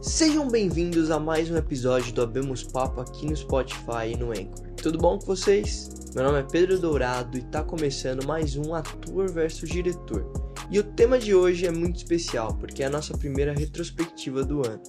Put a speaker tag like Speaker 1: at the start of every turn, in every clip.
Speaker 1: Sejam bem-vindos a mais um episódio do Abemos Papo aqui no Spotify e no Anchor. Tudo bom com vocês? Meu nome é Pedro Dourado e tá começando mais um Ator versus Diretor. E o tema de hoje é muito especial porque é a nossa primeira retrospectiva do ano.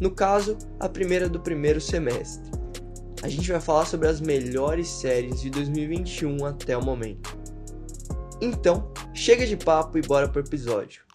Speaker 1: No caso, a primeira do primeiro semestre. A gente vai falar sobre as melhores séries de 2021 até o momento. Então, chega de papo e bora pro episódio.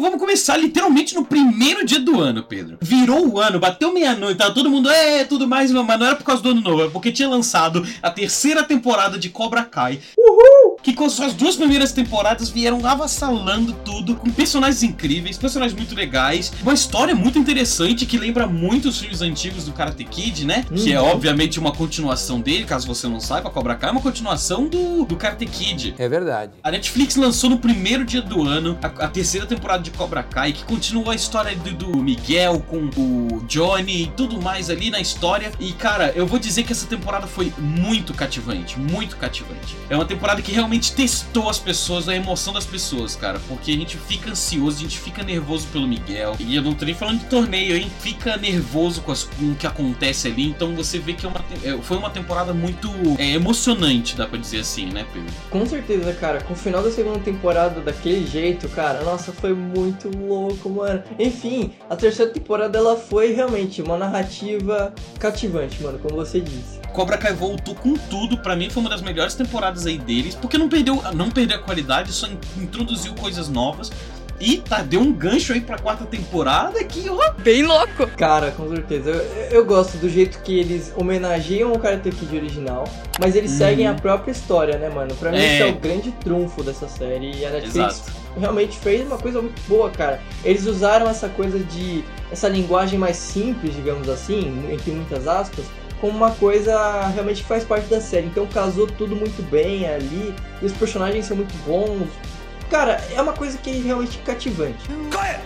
Speaker 2: Vamos começar literalmente no primeiro dia do ano, Pedro. Virou o ano, bateu meia-noite, tava todo mundo, é, tudo mais, mas não era por causa do ano novo, é porque tinha lançado a terceira temporada de Cobra Kai. Uhul! Que com suas duas primeiras temporadas vieram avassalando tudo, com personagens incríveis, personagens muito legais, uma história muito interessante que lembra muito os filmes antigos do Karate Kid, né? Uhum. Que é obviamente uma continuação dele, caso você não saiba, Cobra Kai é uma continuação do, do Karate Kid.
Speaker 1: É verdade.
Speaker 2: A Netflix lançou no primeiro dia do ano a, a terceira temporada temporada de Cobra Kai, que continua a história do, do, Miguel com o Johnny e tudo mais ali na história. E cara, eu vou dizer que essa temporada foi muito cativante, muito cativante. É uma temporada que realmente testou as pessoas, a emoção das pessoas, cara, porque a gente fica ansioso, a gente fica nervoso pelo Miguel. E eu não tô nem falando de torneio, hein? Fica nervoso com, as, com o que acontece ali. Então você vê que é uma, é, foi uma temporada muito é, emocionante, dá pra dizer assim, né, Pedro?
Speaker 1: Com certeza, cara. Com o final da segunda temporada daquele jeito, cara, nossa, foi muito louco, mano. Enfim, a terceira temporada ela foi realmente uma narrativa cativante, mano, como você disse.
Speaker 2: Cobra Kai voltou com tudo, para mim foi uma das melhores temporadas aí deles, porque não perdeu, não perdeu a qualidade, só introduziu coisas novas. E tá, deu um gancho aí pra quarta temporada que, ó.
Speaker 3: Bem louco!
Speaker 1: Cara, com certeza. Eu, eu gosto do jeito que eles homenageiam o Karate Kid original, mas eles uhum. seguem a própria história, né, mano? Pra mim, é... esse é o grande trunfo dessa série. E a Netflix Exato. realmente fez uma coisa muito boa, cara. Eles usaram essa coisa de. essa linguagem mais simples, digamos assim, entre muitas aspas como uma coisa realmente que faz parte da série. Então casou tudo muito bem ali, e os personagens são muito bons, Cara, é uma coisa que é realmente cativante. Quiet!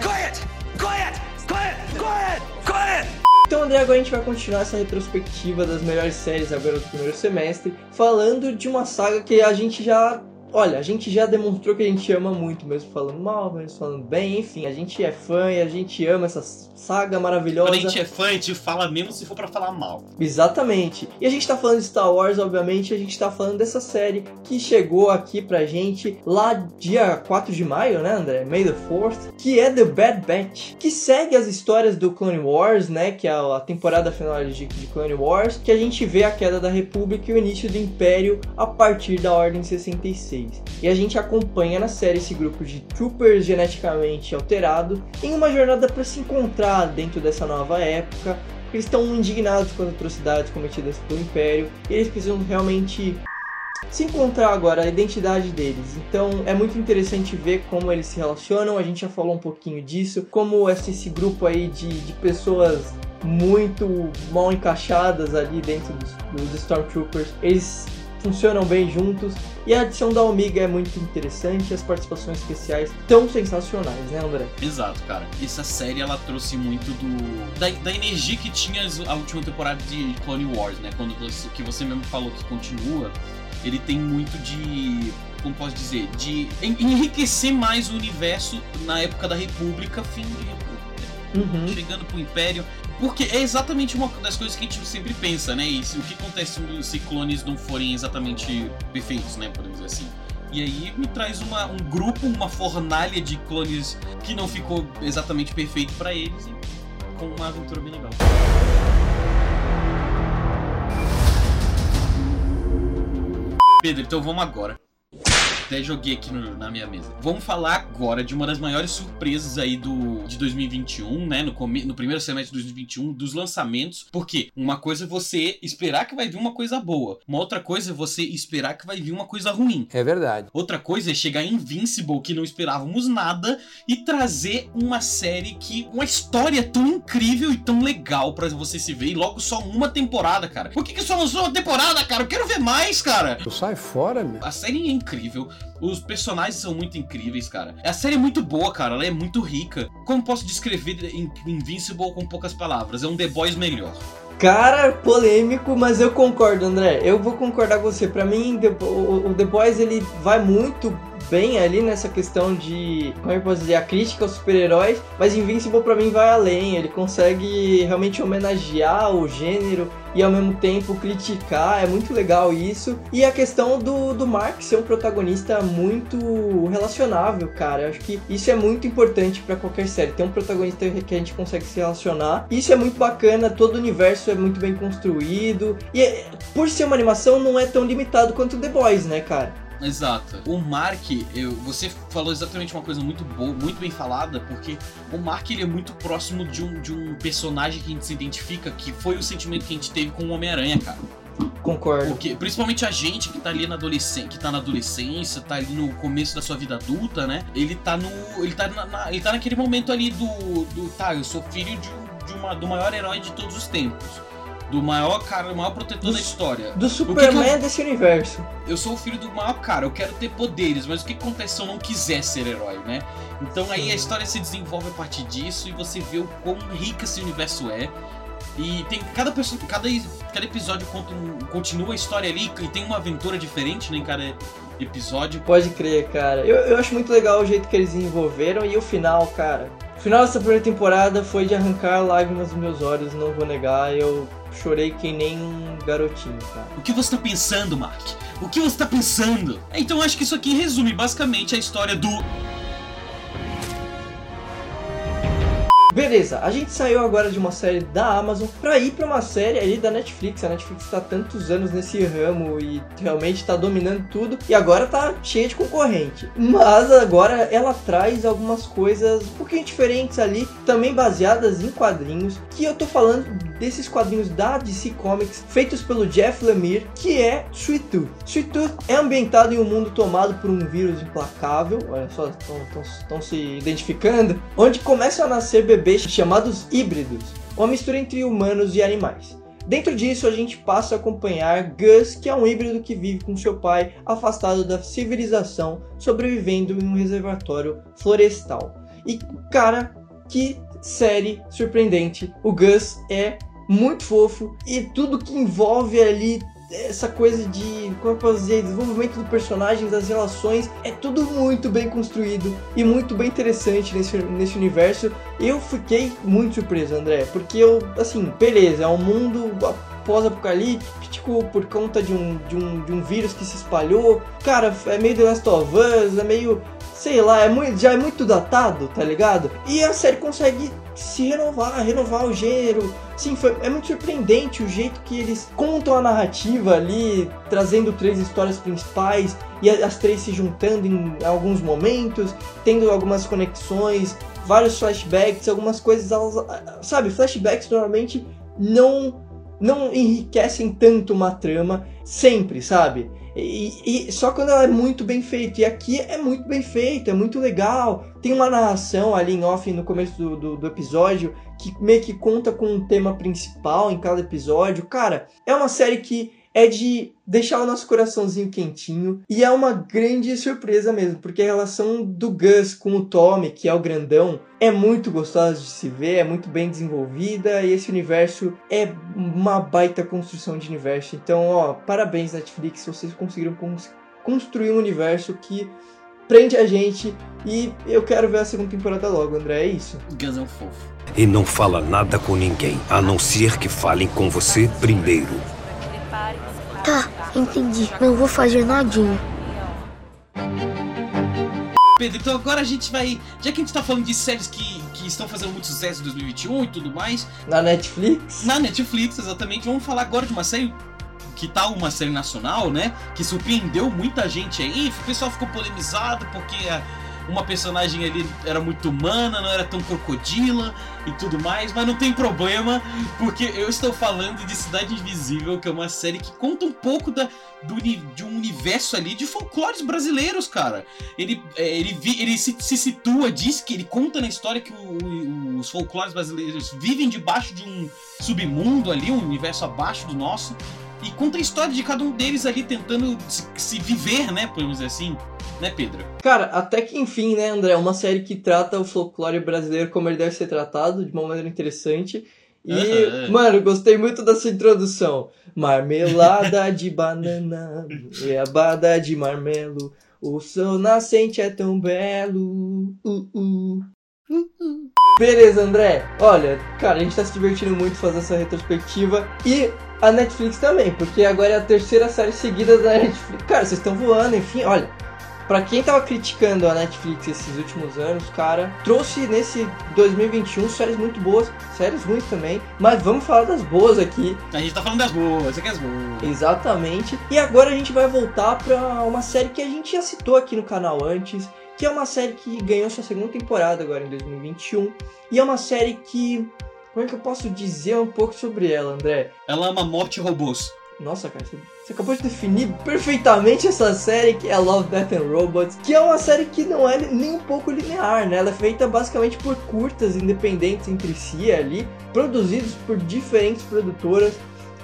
Speaker 1: Quiet! Quiet! Quiet! Quiet! Quiet! Então, André, agora a gente vai continuar essa retrospectiva das melhores séries agora do primeiro semestre, falando de uma saga que a gente já Olha, a gente já demonstrou que a gente ama muito, mesmo falando mal, mesmo falando bem, enfim, a gente é fã e a gente ama essa saga maravilhosa.
Speaker 2: Quando a gente é fã, a gente fala mesmo se for para falar mal.
Speaker 1: Exatamente. E a gente tá falando de Star Wars, obviamente, a gente tá falando dessa série que chegou aqui pra gente lá dia 4 de maio, né, André? May the 4th, que é The Bad Batch, que segue as histórias do Clone Wars, né, que é a temporada final de, de Clone Wars, que a gente vê a queda da República e o início do Império a partir da Ordem 66. E a gente acompanha na série esse grupo de troopers geneticamente alterado em uma jornada para se encontrar dentro dessa nova época. Eles estão indignados com as atrocidades cometidas pelo Império e eles precisam realmente se encontrar agora a identidade deles. Então é muito interessante ver como eles se relacionam. A gente já falou um pouquinho disso, como esse, grupo aí de, de pessoas muito mal encaixadas ali dentro dos, dos Stormtroopers, eles funcionam bem juntos. E a adição da Omega é muito interessante, as participações especiais tão sensacionais, né, André?
Speaker 2: Exato, cara. Essa série ela trouxe muito do da, da energia que tinha a última temporada de Clone Wars, né? Quando que você mesmo falou que continua, ele tem muito de como posso dizer, de enriquecer mais o universo na época da República, fim de. Uhum. Chegando pro Império, porque é exatamente uma das coisas que a gente sempre pensa, né? E o que acontece se os ciclones não forem exatamente perfeitos, né? Podemos dizer assim. E aí me traz uma, um grupo, uma fornalha de clones que não ficou exatamente perfeito para eles e com uma aventura bem legal. Pedro, então vamos agora até joguei aqui no, na minha mesa. Vamos falar agora de uma das maiores surpresas aí do, de 2021, né? No, no primeiro semestre de 2021, dos lançamentos. Porque uma coisa é você esperar que vai vir uma coisa boa. Uma outra coisa é você esperar que vai vir uma coisa ruim.
Speaker 1: É verdade.
Speaker 2: Outra coisa é chegar em Invincible, que não esperávamos nada, e trazer uma série que. Uma história tão incrível e tão legal para você se ver. E logo só uma temporada, cara. Por que, que só lançou uma temporada, cara? Eu quero ver mais, cara.
Speaker 1: Tu sai fora, meu.
Speaker 2: A série é incrível. Os personagens são muito incríveis, cara. A série é muito boa, cara. Ela é muito rica. Como posso descrever Invincible com poucas palavras? É um The Boys melhor.
Speaker 1: Cara, polêmico, mas eu concordo, André. Eu vou concordar com você. Para mim, o The Boys ele vai muito bem ali nessa questão de, como eu posso dizer, a crítica aos super-heróis, mas Invincible para mim vai além, ele consegue realmente homenagear o gênero e ao mesmo tempo criticar, é muito legal isso. E a questão do, do Mark ser um protagonista muito relacionável, cara, eu acho que isso é muito importante para qualquer série, ter um protagonista que a gente consegue se relacionar. Isso é muito bacana, todo o universo é muito bem construído, e é, por ser uma animação não é tão limitado quanto The Boys, né, cara?
Speaker 2: Exato. O Mark, eu, você falou exatamente uma coisa muito boa, muito bem falada, porque o Mark ele é muito próximo de um, de um personagem que a gente se identifica, que foi o sentimento que a gente teve com o Homem-Aranha, cara.
Speaker 1: Concordo.
Speaker 2: Porque, principalmente a gente que tá ali na adolescência, que tá na adolescência, tá ali no começo da sua vida adulta, né? Ele tá no. Ele tá, na, na, ele tá naquele momento ali do. do tá, eu sou filho de, de uma, do maior herói de todos os tempos do maior cara, o maior protetor
Speaker 1: do,
Speaker 2: da história.
Speaker 1: Do Superman que que eu, desse universo.
Speaker 2: Eu sou o filho do maior cara, eu quero ter poderes, mas o que acontece se eu não quiser ser herói, né? Então Sim. aí a história se desenvolve a partir disso e você vê o quão rico esse universo é. E tem cada pessoa, cada, cada episódio conta um, continua a história ali e tem uma aventura diferente né, em cada episódio.
Speaker 1: Pode crer, cara. Eu, eu acho muito legal o jeito que eles desenvolveram e o final, cara. O final dessa primeira temporada foi de arrancar lágrimas dos meus olhos, não vou negar. Eu chorei que nem um garotinho, cara.
Speaker 2: O que você tá pensando, Mark? O que você tá pensando? Então acho que isso aqui resume basicamente a história do
Speaker 1: Beleza, a gente saiu agora de uma série da Amazon pra ir pra uma série ali da Netflix. A Netflix tá tantos anos nesse ramo e realmente tá dominando tudo e agora tá cheia de concorrente. Mas agora ela traz algumas coisas um pouquinho diferentes ali, também baseadas em quadrinhos, que eu tô falando desses quadrinhos da DC Comics feitos pelo Jeff Lemire, que é Sweet Tooth. Sweet Tooth é ambientado em um mundo tomado por um vírus implacável, olha só, estão se identificando, onde começam a nascer bebês chamados híbridos, uma mistura entre humanos e animais. Dentro disso, a gente passa a acompanhar Gus, que é um híbrido que vive com seu pai afastado da civilização, sobrevivendo em um reservatório florestal. E cara, que série surpreendente! O Gus é muito fofo e tudo que envolve ali essa coisa de, como eu posso dizer, desenvolvimento do personagem, das relações, é tudo muito bem construído e muito bem interessante nesse, nesse universo. Eu fiquei muito surpreso, André, porque eu, assim, beleza, é um mundo pós-apocalíptico por conta de um, de, um, de um vírus que se espalhou. Cara, é meio The Last of Us, é meio sei lá, é muito, já é muito datado, tá ligado? E a série consegue se renovar, renovar o gênero. Sim, foi, é muito surpreendente o jeito que eles contam a narrativa ali, trazendo três histórias principais e as três se juntando em alguns momentos, tendo algumas conexões, vários flashbacks, algumas coisas, sabe, flashbacks normalmente não não enriquecem tanto uma trama sempre, sabe? E, e, só quando ela é muito bem feita. E aqui é muito bem feito, é muito legal. Tem uma narração ali em off no começo do, do, do, episódio que meio que conta com um tema principal em cada episódio. Cara, é uma série que é de deixar o nosso coraçãozinho quentinho e é uma grande surpresa mesmo, porque a relação do Gus com o Tommy, que é o grandão, é muito gostosa de se ver, é muito bem desenvolvida e esse universo é uma baita construção de universo. Então, ó, parabéns Netflix, vocês conseguiram construir um universo que prende a gente e eu quero ver a segunda temporada logo, André, é isso.
Speaker 2: Gus é um fofo.
Speaker 3: E não fala nada com ninguém, a não ser que falem com você primeiro.
Speaker 4: Tá, entendi. Não vou fazer nadinha.
Speaker 2: Pedro, então agora a gente vai. Já que a gente tá falando de séries que, que estão fazendo muito sucesso em 2021 e tudo mais.
Speaker 1: Na Netflix?
Speaker 2: Na Netflix, exatamente. Vamos falar agora de uma série que tá uma série nacional, né? Que surpreendeu muita gente aí. O pessoal ficou polemizado porque uma personagem ali era muito humana, não era tão crocodila e tudo mais, mas não tem problema, porque eu estou falando de Cidade Invisível, que é uma série que conta um pouco da, do, de um universo ali de folclores brasileiros, cara. Ele, é, ele, ele se, se, situa, diz que ele conta na história que o, os folclores brasileiros vivem debaixo de um submundo ali, um universo abaixo do nosso, e conta a história de cada um deles ali tentando se, se viver, né, podemos dizer assim né, Pedro?
Speaker 1: Cara, até que enfim, né, André? Uma série que trata o folclore brasileiro como ele deve ser tratado, de uma maneira interessante. E,
Speaker 2: é.
Speaker 1: mano, gostei muito dessa introdução. Marmelada de banana, goiabada de marmelo. O sol nascente é tão belo. Uh, uh. Beleza, André. Olha, cara, a gente tá se divertindo muito fazendo essa retrospectiva. E a Netflix também, porque agora é a terceira série seguida da Netflix. Cara, vocês estão voando, enfim, olha. Pra quem tava criticando a Netflix esses últimos anos, cara, trouxe nesse 2021 séries muito boas, séries ruins também, mas vamos falar das boas aqui,
Speaker 2: A gente tá falando das boas, você quer as boas.
Speaker 1: exatamente. E agora a gente vai voltar pra uma série que a gente já citou aqui no canal antes, que é uma série que ganhou sua segunda temporada agora em 2021, e é uma série que como é que eu posso dizer um pouco sobre ela, André?
Speaker 2: Ela ama morte e robôs.
Speaker 1: Nossa, cara, você, acabou de definir perfeitamente essa série que é Love, Death and Robots, que é uma série que não é nem um pouco linear, né? Ela é feita basicamente por curtas independentes entre si ali, produzidos por diferentes produtoras,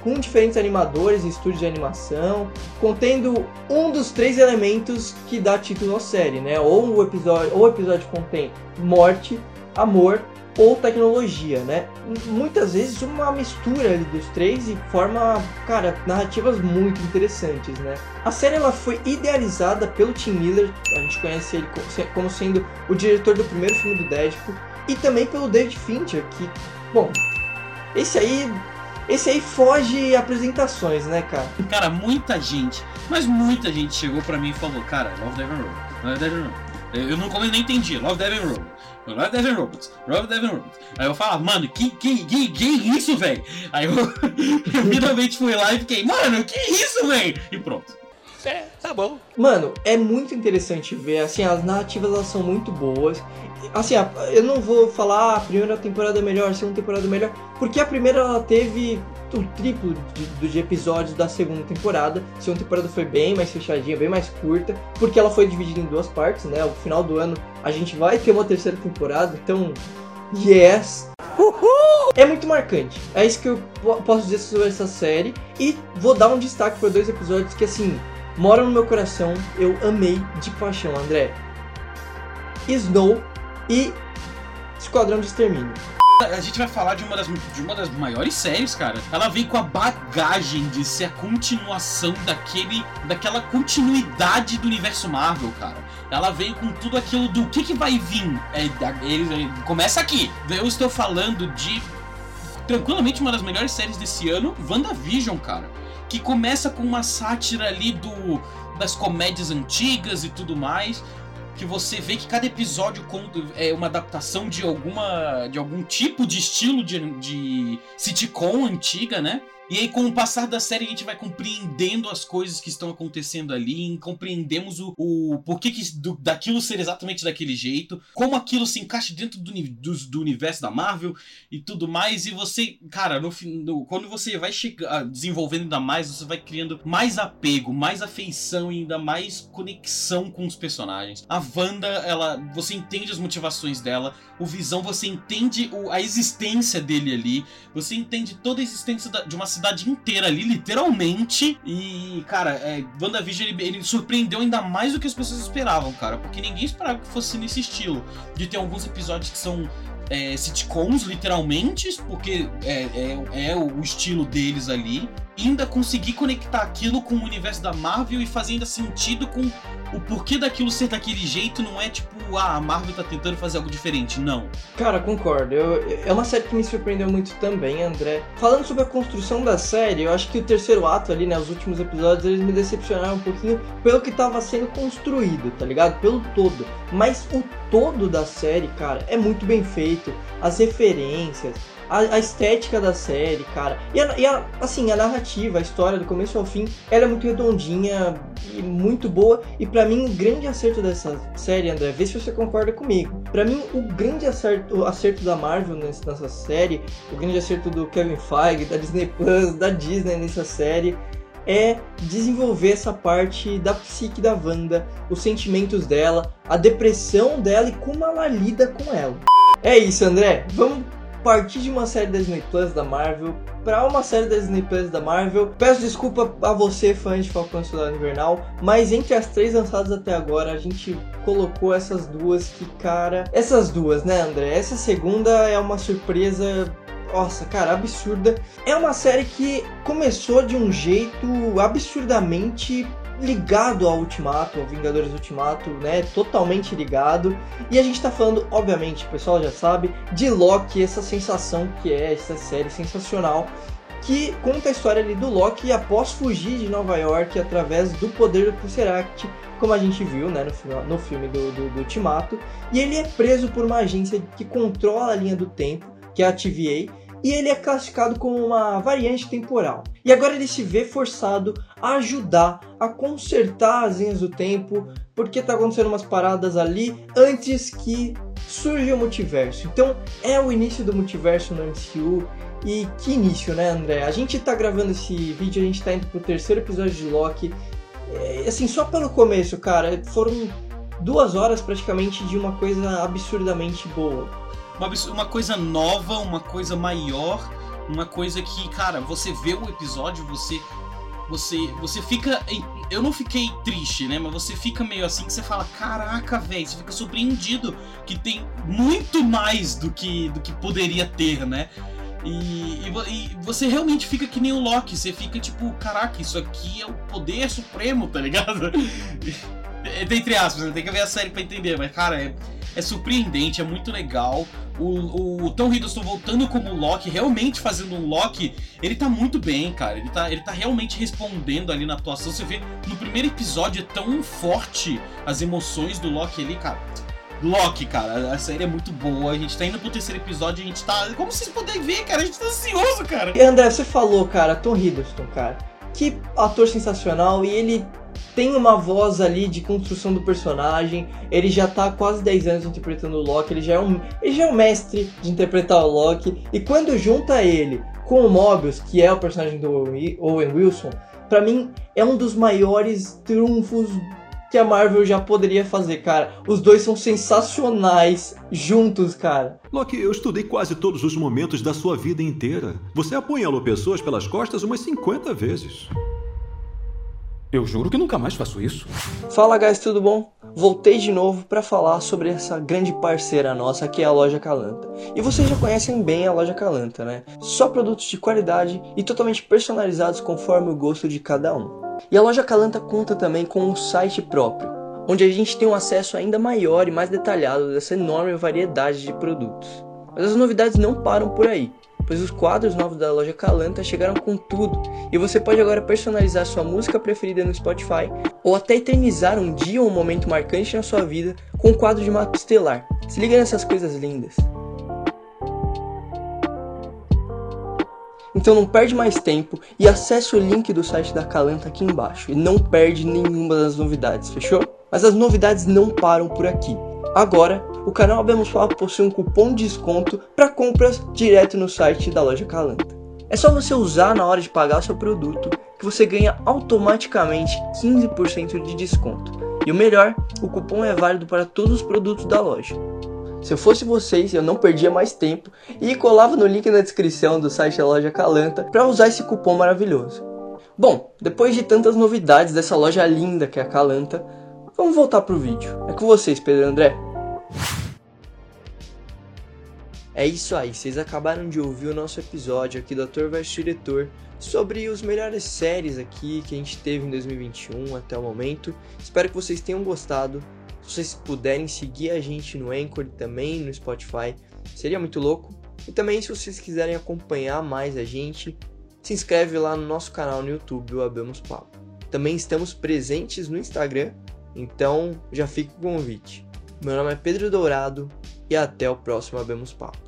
Speaker 1: com diferentes animadores e estúdios de animação, contendo um dos três elementos que dá título à série, né? Ou o episódio, ou o episódio contém morte, amor ou tecnologia, né? Muitas vezes uma mistura ali dos três e forma, cara, narrativas muito interessantes, né? A série ela foi idealizada pelo Tim Miller, a gente conhece ele co- como sendo o diretor do primeiro filme do Deadpool, e também pelo David Fincher, que, bom, esse aí, esse aí foge apresentações, né, cara?
Speaker 2: Cara, muita gente, mas muita gente chegou pra mim e falou, cara, Love, Death and Love, Death and. Eu não, como nem entendi, Love, and Robots. Love, and Robots, Love, and Robots. Aí eu falava, mano, que, que, que, que isso, velho? Aí eu, eu finalmente fui lá e fiquei, mano, que isso, velho? E pronto.
Speaker 1: Mano, é muito interessante ver, assim, as narrativas elas são muito boas. Assim, eu não vou falar "Ah, a primeira temporada é melhor, a segunda temporada é melhor, porque a primeira ela teve o triplo de, do- de episódios da segunda temporada. A segunda temporada foi bem mais fechadinha, bem mais curta, porque ela foi dividida em duas partes, né? No final do ano a gente vai ter uma terceira temporada, então, yes! É muito marcante. É isso que eu po- posso dizer sobre essa série. E vou dar um destaque para dois episódios que, assim, moram no meu coração. Eu amei de paixão, André. Snow e Esquadrão de Extermínio.
Speaker 2: A gente vai falar de uma, das, de uma das maiores séries, cara. Ela vem com a bagagem de ser a continuação daquele, daquela continuidade do universo Marvel, cara. Ela veio com tudo aquilo do que, que vai vir. É, eles- é, começa aqui. Eu estou falando de tranquilamente uma das melhores séries desse ano, WandaVision, cara. Que começa com uma sátira ali do das comédias antigas e tudo mais. Que você vê que cada episódio é uma adaptação de alguma. de algum tipo de estilo de, de sitcom antiga, né? E aí, com o passar da série, a gente vai compreendendo as coisas que estão acontecendo ali, compreendemos o, o porquê que do- daquilo ser exatamente daquele jeito, como aquilo se encaixa dentro do, do, do universo da Marvel e tudo mais. E você, cara, no, no- quando você vai chegar, desenvolvendo ainda mais, você vai criando mais apego, mais afeição e ainda mais conexão com os personagens. A Wanda, ela, você entende as motivações dela, o Visão, você entende o- a existência dele ali, você entende toda a existência da- de uma cidade inteira ali, literalmente. E, cara, é, WandaVision ele, ele surpreendeu ainda mais do que as pessoas esperavam, cara, porque ninguém esperava que fosse nesse estilo. De ter alguns episódios que são é, sitcoms, literalmente, porque é, é, é o estilo deles ali. Ainda conseguir conectar aquilo com o universo da Marvel e fazer ainda sentido com o porquê daquilo ser daquele jeito. Não é tipo, ah, a Marvel tá tentando fazer algo diferente. Não.
Speaker 1: Cara, concordo. Eu- é uma série que me surpreendeu muito também, André. Falando sobre a construção da série, eu acho que o terceiro ato ali, né, os últimos episódios, eles me decepcionaram um pouquinho pelo que tava sendo construído, tá ligado? Pelo todo. Mas o todo da série, cara, é muito bem feito. As referências, a, a estética da série, cara. E, a, e a- assim, a narrativa, a história do começo ao fim, ela é muito redondinha e muito boa. E pra mim, o grande acerto dessa série, André, vê se você concorda comigo. Pra mim, o grande acerto, o acerto da Marvel nessa série, o grande acerto do Kevin Feige, da Disney Plus, da Disney nessa série, é desenvolver essa parte da psique da Wanda, os sentimentos dela, a depressão dela e como ela lida com ela. É isso, André. Vamos partir de uma série da Disney Plus da Marvel para uma série da Disney Plus da Marvel. Peço desculpa a você, fã de Falcão Soldado Invernal, mas entre as três lançadas até agora, a gente colocou essas duas que, cara. Essas duas, né, André? Essa segunda é uma surpresa nossa, cara, absurda. É uma série que começou de um jeito absurdamente ligado ao Ultimato, ao Vingadores Ultimato, né? Totalmente ligado. E a gente tá falando, obviamente, o pessoal já sabe, de Loki, essa sensação que é essa série sensacional que conta a história ali do Loki após fugir de Nova York através do poder do Tesseract, como a gente viu né, no, no filme do, do, do Ultimato, e ele é preso por uma agência que controla a linha do tempo, que é a TVA, e ele é classificado como uma variante temporal. E agora ele se vê forçado a ajudar a consertar as linhas do tempo, porque tá acontecendo umas paradas ali antes que surja o multiverso. Então é o início do multiverso no MCU e que início, né, André? A gente tá gravando esse vídeo, a gente tá indo pro terceiro episódio de Loki. É, assim, só pelo começo, cara, foram duas horas praticamente de uma coisa absurdamente boa.
Speaker 2: Uma, coisa nova, uma coisa maior, uma coisa que, cara, você vê o episódio, você. Você, você fica. Eu não fiquei triste, né? Mas você fica meio assim que você fala: Caraca, velho, você fica surpreendido que tem muito mais do que, do que poderia ter, né? E, e, e, você realmente fica que nem o Loki, você fica tipo, caraca, isso aqui é o poder supremo, tá ligado? Entre aspas, né? tem que ver a série pra entender, mas cara, é, é surpreendente, é muito legal. O, o Tom Hiddleston voltando como Loki, realmente fazendo um Loki, ele tá muito bem, cara. Ele tá, ele tá realmente respondendo ali na atuação. Você vê, no primeiro episódio é tão forte as emoções do Loki ali, cara Loki, cara, a série é muito boa. A gente tá indo pro terceiro episódio, a gente tá. Como vocês podem ver, cara, a gente tá ansioso, cara.
Speaker 1: E André, você falou, cara, Tom Hiddleston, cara. Que ator sensacional e ele tem uma voz ali de construção do personagem. Ele já tá há quase 10 anos interpretando o Loki. Ele já é um, ele já é um mestre de interpretar o Loki. E quando junta ele com o Mobius, que é o personagem do Owen Wilson, para mim é um dos maiores triunfos que a Marvel já poderia fazer, cara. Os dois são sensacionais juntos, cara.
Speaker 5: Loki, eu estudei quase todos os momentos da sua vida inteira. Você apunhalou pessoas pelas costas umas 50 vezes. Eu juro que nunca mais faço isso.
Speaker 1: Fala, guys, tudo bom? Voltei de novo para falar sobre essa grande parceira nossa que é a loja Calanta. E vocês já conhecem bem a loja Calanta, né? Só produtos de qualidade e totalmente personalizados conforme o gosto de cada um. E a loja Calanta conta também com um site próprio, onde a gente tem um acesso ainda maior e mais detalhado dessa enorme variedade de produtos. Mas as novidades não param por aí, pois os quadros novos da loja Calanta chegaram com tudo e você pode agora personalizar sua música preferida no Spotify ou até eternizar um dia ou um momento marcante na sua vida com um quadro de mapa estelar. Se liga nessas coisas lindas. Então não perde mais tempo e acesse o link do site da Calanta aqui embaixo e não perde nenhuma das novidades, fechou? Mas as novidades não param por aqui. Agora, o canal Abemos Papo possui um cupom de desconto para compras direto no site da loja Calanta. É só você usar na hora de pagar seu produto que você ganha automaticamente 15% de desconto. E o melhor, o cupom é válido para todos os produtos da loja. Se eu fosse vocês, eu não perdia mais tempo e colava no link na descrição do site da loja Calanta para usar esse cupom maravilhoso. Bom, depois de tantas novidades dessa loja linda que é a Calanta, vamos voltar pro vídeo. É com vocês, Pedro André. É isso aí, vocês acabaram de ouvir o nosso episódio aqui do Ator vs Diretor sobre os melhores séries aqui que a gente teve em 2021 até o momento. Espero que vocês tenham gostado. Se vocês puderem seguir a gente no Anchor e também no Spotify, seria muito louco. E também se vocês quiserem acompanhar mais a gente, se inscreve lá no nosso canal no YouTube, o Abemos Papo. Também estamos presentes no Instagram, então já fica o convite. Meu nome é Pedro Dourado e até o próximo Abemos Papo.